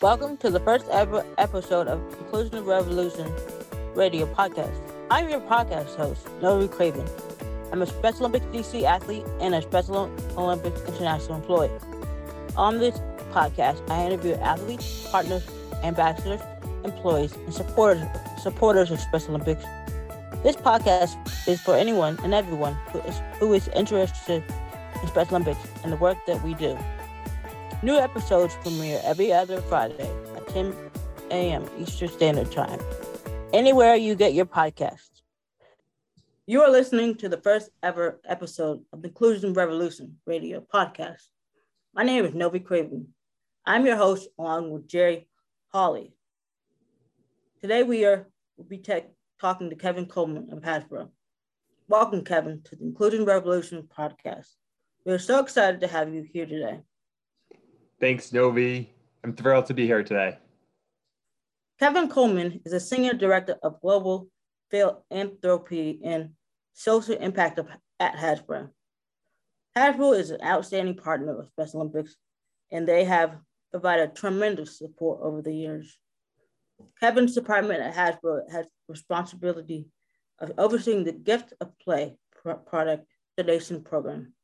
Welcome to the first ever episode of Inclusion of Revolution Radio Podcast. I'm your podcast host, Novi Craven. I'm a Special Olympics DC athlete and a Special Olympics international employee. On this podcast, I interview athletes, partners, ambassadors, employees, and supporters supporters of Special Olympics. This podcast is for anyone and everyone who is, who is interested in Special Olympics and the work that we do. New episodes premiere every other Friday at 10 a.m. Eastern Standard Time, anywhere you get your podcasts. You are listening to the first ever episode of the Inclusion Revolution radio podcast. My name is Novi Craven. I'm your host along with Jerry Hawley. Today we are will be tech, talking to Kevin Coleman of Hasbro. Welcome, Kevin, to the Inclusion Revolution podcast. We are so excited to have you here today. Thanks, Novi. I'm thrilled to be here today. Kevin Coleman is a senior director of global philanthropy and social impact at Hasbro. Hasbro is an outstanding partner of Special Olympics, and they have provided tremendous support over the years. Kevin's department at Hasbro has responsibility of overseeing the Gift of Play product donation program,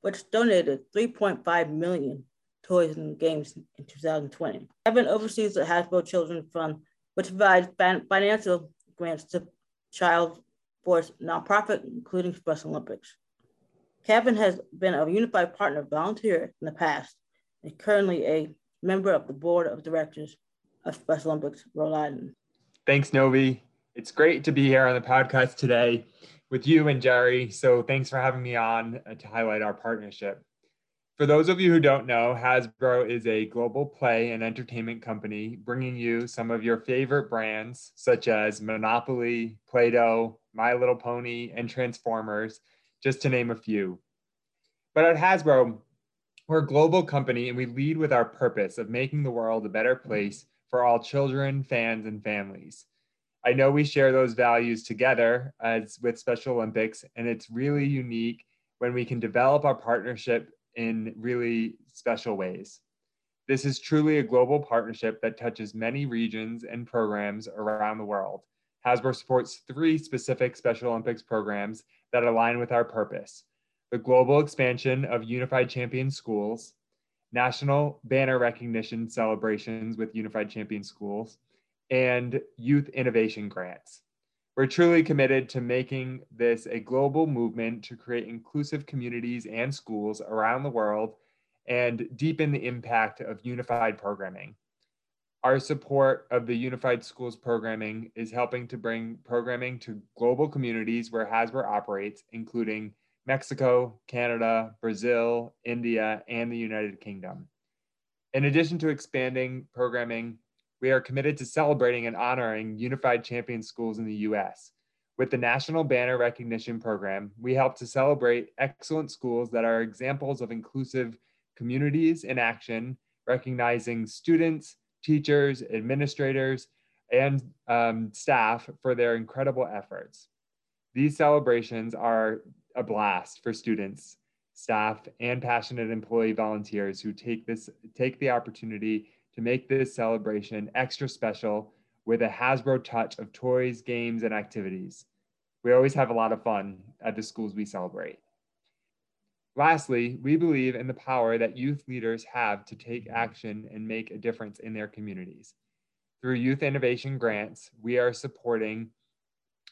which donated 3.5 million toys and games in 2020. Kevin oversees the Hasbro Children Fund, which provides financial grants to child sports nonprofit, including Special Olympics. Kevin has been a unified partner volunteer in the past and currently a member of the board of directors of Special Olympics Rhode Island. Thanks, Novi. It's great to be here on the podcast today with you and Jerry. So thanks for having me on uh, to highlight our partnership. For those of you who don't know, Hasbro is a global play and entertainment company bringing you some of your favorite brands such as Monopoly, Play Doh, My Little Pony, and Transformers, just to name a few. But at Hasbro, we're a global company and we lead with our purpose of making the world a better place for all children, fans, and families. I know we share those values together as with Special Olympics, and it's really unique when we can develop our partnership in really special ways. This is truly a global partnership that touches many regions and programs around the world. Hasbro supports three specific Special Olympics programs that align with our purpose the global expansion of Unified Champion Schools, national banner recognition celebrations with Unified Champion Schools, and youth innovation grants. We're truly committed to making this a global movement to create inclusive communities and schools around the world and deepen the impact of unified programming. Our support of the Unified Schools programming is helping to bring programming to global communities where Hasbro operates, including Mexico, Canada, Brazil, India, and the United Kingdom. In addition to expanding programming, we are committed to celebrating and honoring unified champion schools in the US. With the National Banner Recognition Program, we help to celebrate excellent schools that are examples of inclusive communities in action, recognizing students, teachers, administrators, and um, staff for their incredible efforts. These celebrations are a blast for students, staff, and passionate employee volunteers who take this take the opportunity to make this celebration extra special with a Hasbro touch of toys, games, and activities. We always have a lot of fun at the schools we celebrate. Lastly, we believe in the power that youth leaders have to take action and make a difference in their communities. Through Youth Innovation Grants, we are supporting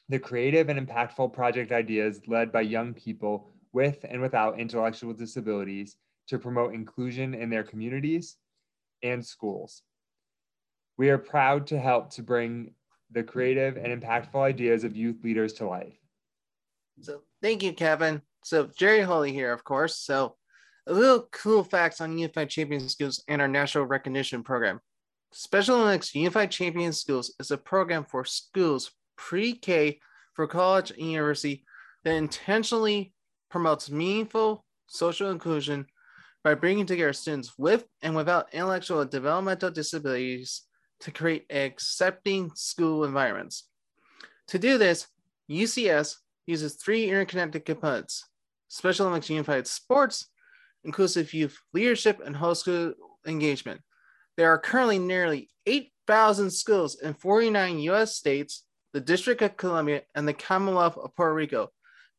the creative and impactful project ideas led by young people with and without intellectual disabilities to promote inclusion in their communities and schools. We are proud to help to bring the creative and impactful ideas of youth leaders to life. So, thank you, Kevin. So, Jerry Hawley here, of course. So, a little cool facts on Unified Champion Schools and our national recognition program. Special Olympics Unified Champion Schools is a program for schools pre K for college and university that intentionally promotes meaningful social inclusion by bringing together students with and without intellectual and developmental disabilities to create accepting school environments. To do this, UCS uses three interconnected components Special Olympics Unified Sports, Inclusive Youth Leadership, and Whole School Engagement There are currently nearly 8,000 schools in 49 US states, the District of Columbia, and the Commonwealth of Puerto Rico.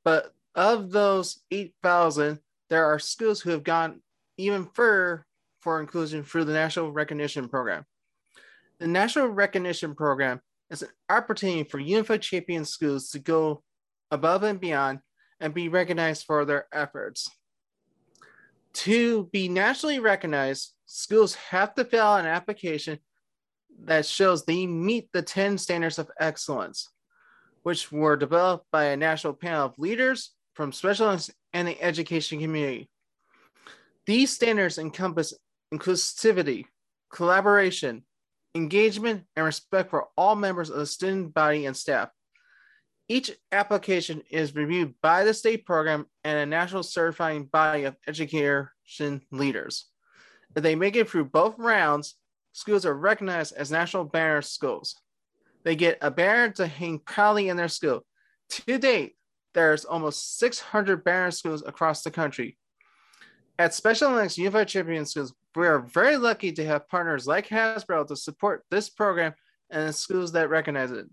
But of those 8,000, there are schools who have gone even further for inclusion through the National Recognition Program. The National Recognition Program is an opportunity for Unified Champion schools to go above and beyond and be recognized for their efforts. To be nationally recognized, schools have to fill out an application that shows they meet the 10 standards of excellence, which were developed by a national panel of leaders from specialists and the education community. These standards encompass inclusivity, collaboration, engagement, and respect for all members of the student body and staff. Each application is reviewed by the state program and a national certifying body of education leaders. If they make it through both rounds, schools are recognized as national banner schools. They get a banner to hang proudly in their school. To date, there's almost 600 banner schools across the country. At Special Olympics Unified Champion Schools, we are very lucky to have partners like Hasbro to support this program and the schools that recognize it.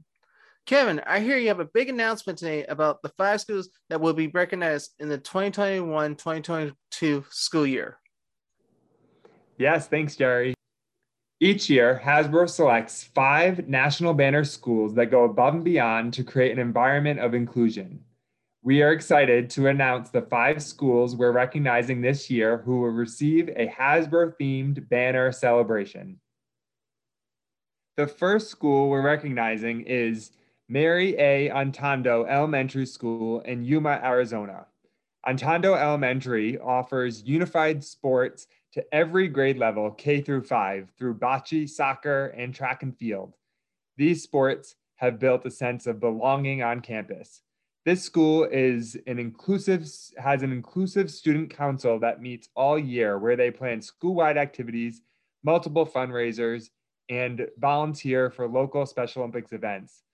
Kevin, I hear you have a big announcement today about the five schools that will be recognized in the 2021 2022 school year. Yes, thanks, Jerry. Each year, Hasbro selects five national banner schools that go above and beyond to create an environment of inclusion. We are excited to announce the five schools we're recognizing this year who will receive a Hasbro themed banner celebration. The first school we're recognizing is Mary A. Otondo Elementary School in Yuma, Arizona. Otondo Elementary offers unified sports to every grade level, K through five, through bocce, soccer, and track and field. These sports have built a sense of belonging on campus. This school is an inclusive has an inclusive student council that meets all year where they plan school-wide activities, multiple fundraisers, and volunteer for local Special Olympics events.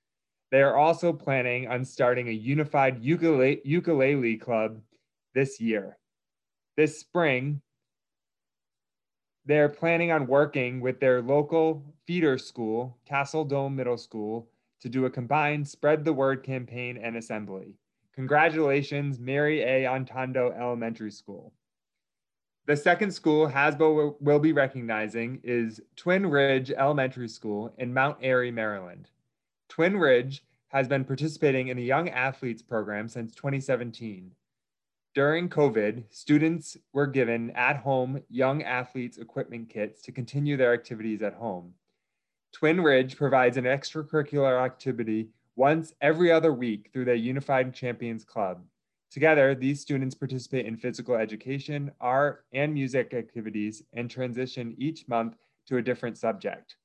They are also planning on starting a unified ukulele, ukulele club this year. This spring, they're planning on working with their local feeder school, Castle Dome Middle School, to do a combined spread the word campaign and assembly. Congratulations, Mary A. Otondo Elementary School. The second school Hasbro will be recognizing is Twin Ridge Elementary School in Mount Airy, Maryland. Twin Ridge has been participating in the Young Athletes Program since 2017. During COVID, students were given at home Young Athletes equipment kits to continue their activities at home. Twin Ridge provides an extracurricular activity once every other week through their Unified Champions Club. Together, these students participate in physical education, art, and music activities and transition each month to a different subject.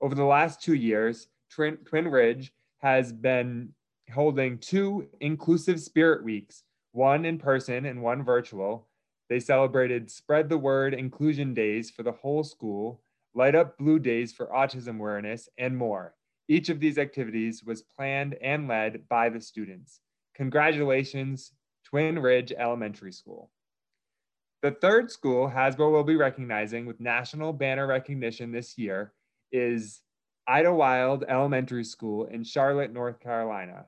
Over the last two years, Twin, Twin Ridge has been holding two inclusive spirit weeks, one in person and one virtual. They celebrated Spread the Word Inclusion Days for the whole school Light Up Blue Days for Autism Awareness, and more. Each of these activities was planned and led by the students. Congratulations, Twin Ridge Elementary School. The third school Hasbro will be recognizing with national banner recognition this year is Idlewild Elementary School in Charlotte, North Carolina.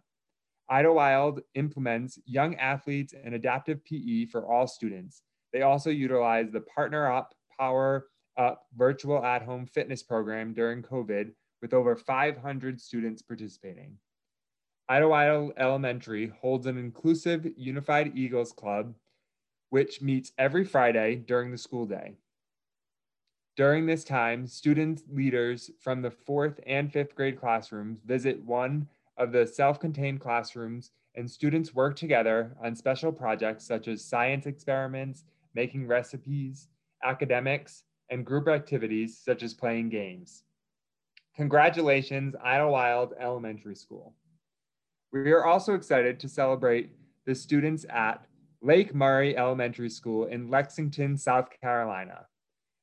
Idlewild implements young athletes and adaptive PE for all students. They also utilize the Partner Up Power up virtual at home fitness program during COVID with over 500 students participating. Idlewild Elementary holds an inclusive Unified Eagles Club, which meets every Friday during the school day. During this time, student leaders from the fourth and fifth grade classrooms visit one of the self contained classrooms, and students work together on special projects such as science experiments, making recipes, academics, and group activities such as playing games. Congratulations, Idlewild Elementary School. We are also excited to celebrate the students at Lake Murray Elementary School in Lexington, South Carolina.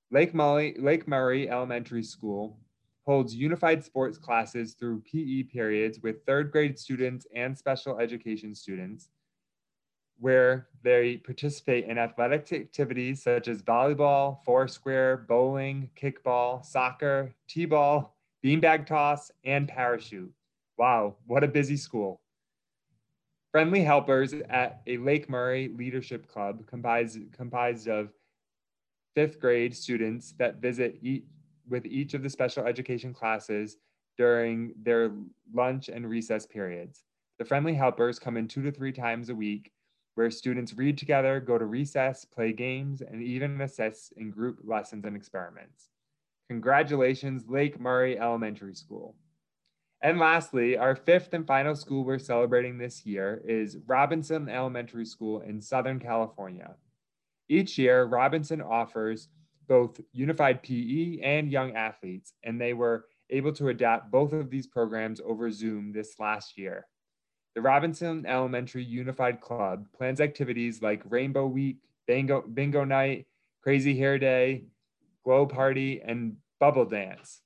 Lake Murray, Lake Murray Elementary School holds unified sports classes through PE periods with third grade students and special education students. Where they participate in athletic activities such as volleyball, foursquare, bowling, kickball, soccer, t-ball, beanbag toss, and parachute. Wow, what a busy school. Friendly helpers at a Lake Murray Leadership Club comprised, comprised of fifth grade students that visit each, with each of the special education classes during their lunch and recess periods. The friendly helpers come in two to three times a week where students read together, go to recess, play games, and even assess in group lessons and experiments. Congratulations, Lake Murray Elementary School. And lastly, our fifth and final school we're celebrating this year is Robinson Elementary School in Southern California. Each year, Robinson offers both unified PE and young athletes, and they were able to adapt both of these programs over Zoom this last year. The Robinson Elementary Unified Club plans activities like Rainbow Week, Bingo, Bingo Night, Crazy Hair Day, Glow Party, and Bubble Dance.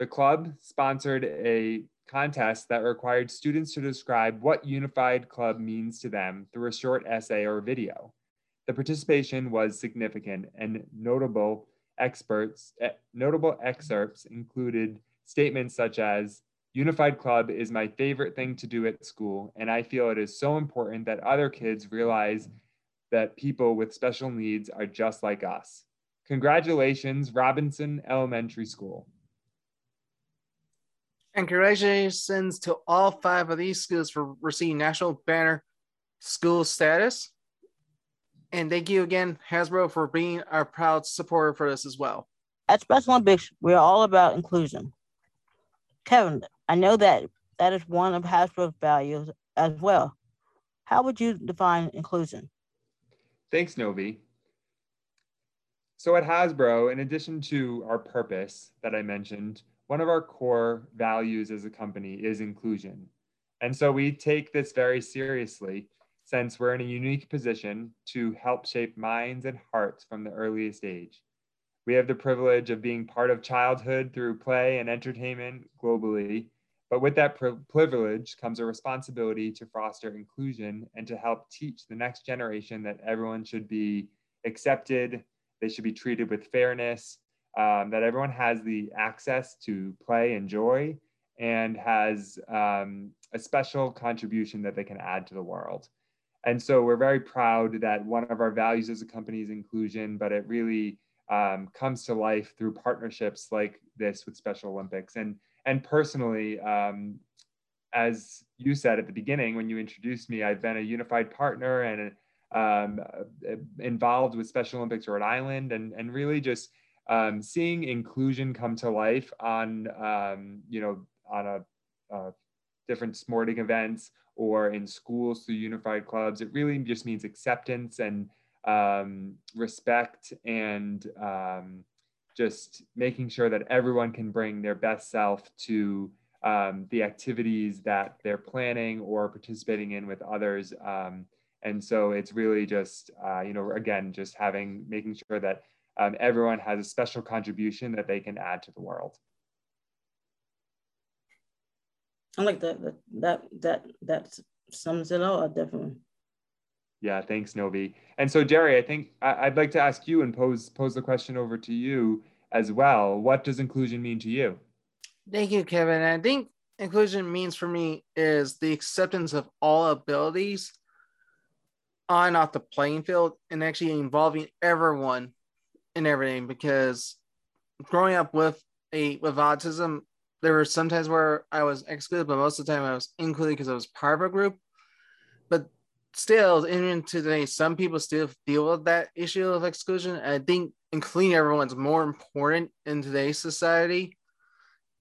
The club sponsored a contest that required students to describe what Unified Club means to them through a short essay or video. The participation was significant and notable experts, eh, notable excerpts included statements such as Unified Club is my favorite thing to do at school, and I feel it is so important that other kids realize that people with special needs are just like us. Congratulations, Robinson Elementary School. And congratulations to all five of these schools for receiving National Banner School status. And thank you again, Hasbro, for being our proud supporter for this as well. At Special Olympics, we are all about inclusion. Kevin, I know that that is one of Hasbro's values as well. How would you define inclusion? Thanks, Novi. So at Hasbro, in addition to our purpose that I mentioned, one of our core values as a company is inclusion. And so we take this very seriously since we're in a unique position to help shape minds and hearts from the earliest age. We have the privilege of being part of childhood through play and entertainment globally. But with that privilege comes a responsibility to foster inclusion and to help teach the next generation that everyone should be accepted, they should be treated with fairness, um, that everyone has the access to play and joy, and has um, a special contribution that they can add to the world. And so we're very proud that one of our values as a company is inclusion, but it really um, comes to life through partnerships like this with Special Olympics. And and personally, um, as you said at the beginning when you introduced me, I've been a unified partner and um, involved with Special Olympics Rhode Island, and and really just um, seeing inclusion come to life on um, you know on a, a different sporting events or in schools through unified clubs. It really just means acceptance and um, respect and um, just making sure that everyone can bring their best self to um, the activities that they're planning or participating in with others. Um, and so it's really just, uh, you know, again, just having, making sure that um, everyone has a special contribution that they can add to the world. I like that. That that that, that sums it all up, definitely. Yeah, thanks, Novi. And so, Jerry, I think I'd like to ask you and pose pose the question over to you as well. What does inclusion mean to you? Thank you, Kevin. I think inclusion means for me is the acceptance of all abilities on and off the playing field and actually involving everyone in everything because growing up with a with autism there were some times where i was excluded but most of the time i was included because i was part of a group still, even today, some people still deal with that issue of exclusion. I think including everyone's more important in today's society,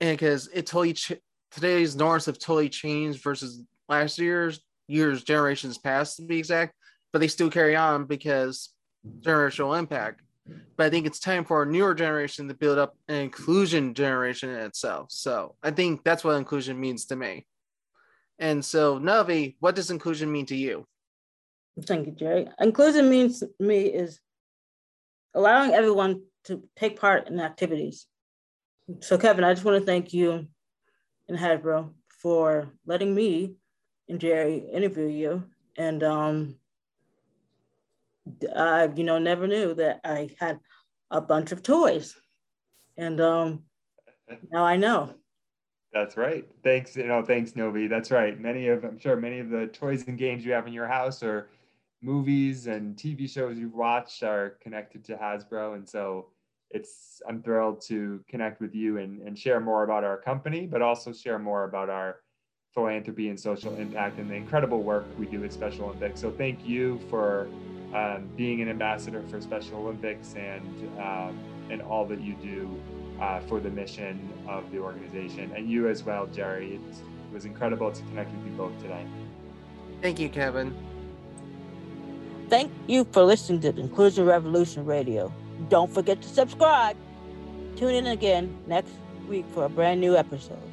and because it totally ch- today's norms have totally changed versus last year's years, generations past to be exact, but they still carry on because generational impact. But I think it's time for a newer generation to build up an inclusion generation in itself. So I think that's what inclusion means to me. And so, Navi, what does inclusion mean to you? Thank you, Jerry. Inclusion means to me is allowing everyone to take part in activities. So, Kevin, I just want to thank you and Hasbro for letting me and Jerry interview you. And um, I, you know, never knew that I had a bunch of toys. And um, now I know. That's right. Thanks, you know, thanks, Novi. That's right. Many of, I'm sure many of the toys and games you have in your house or movies and TV shows you've watched are connected to Hasbro. And so it's, I'm thrilled to connect with you and, and share more about our company, but also share more about our philanthropy and social impact and the incredible work we do at Special Olympics. So thank you for um, being an ambassador for Special Olympics and, um, and all that you do uh, for the mission of the organization. And you as well, Jerry. It was incredible to connect with you both today. Thank you, Kevin. Thank you for listening to Inclusion Revolution Radio. Don't forget to subscribe. Tune in again next week for a brand new episode.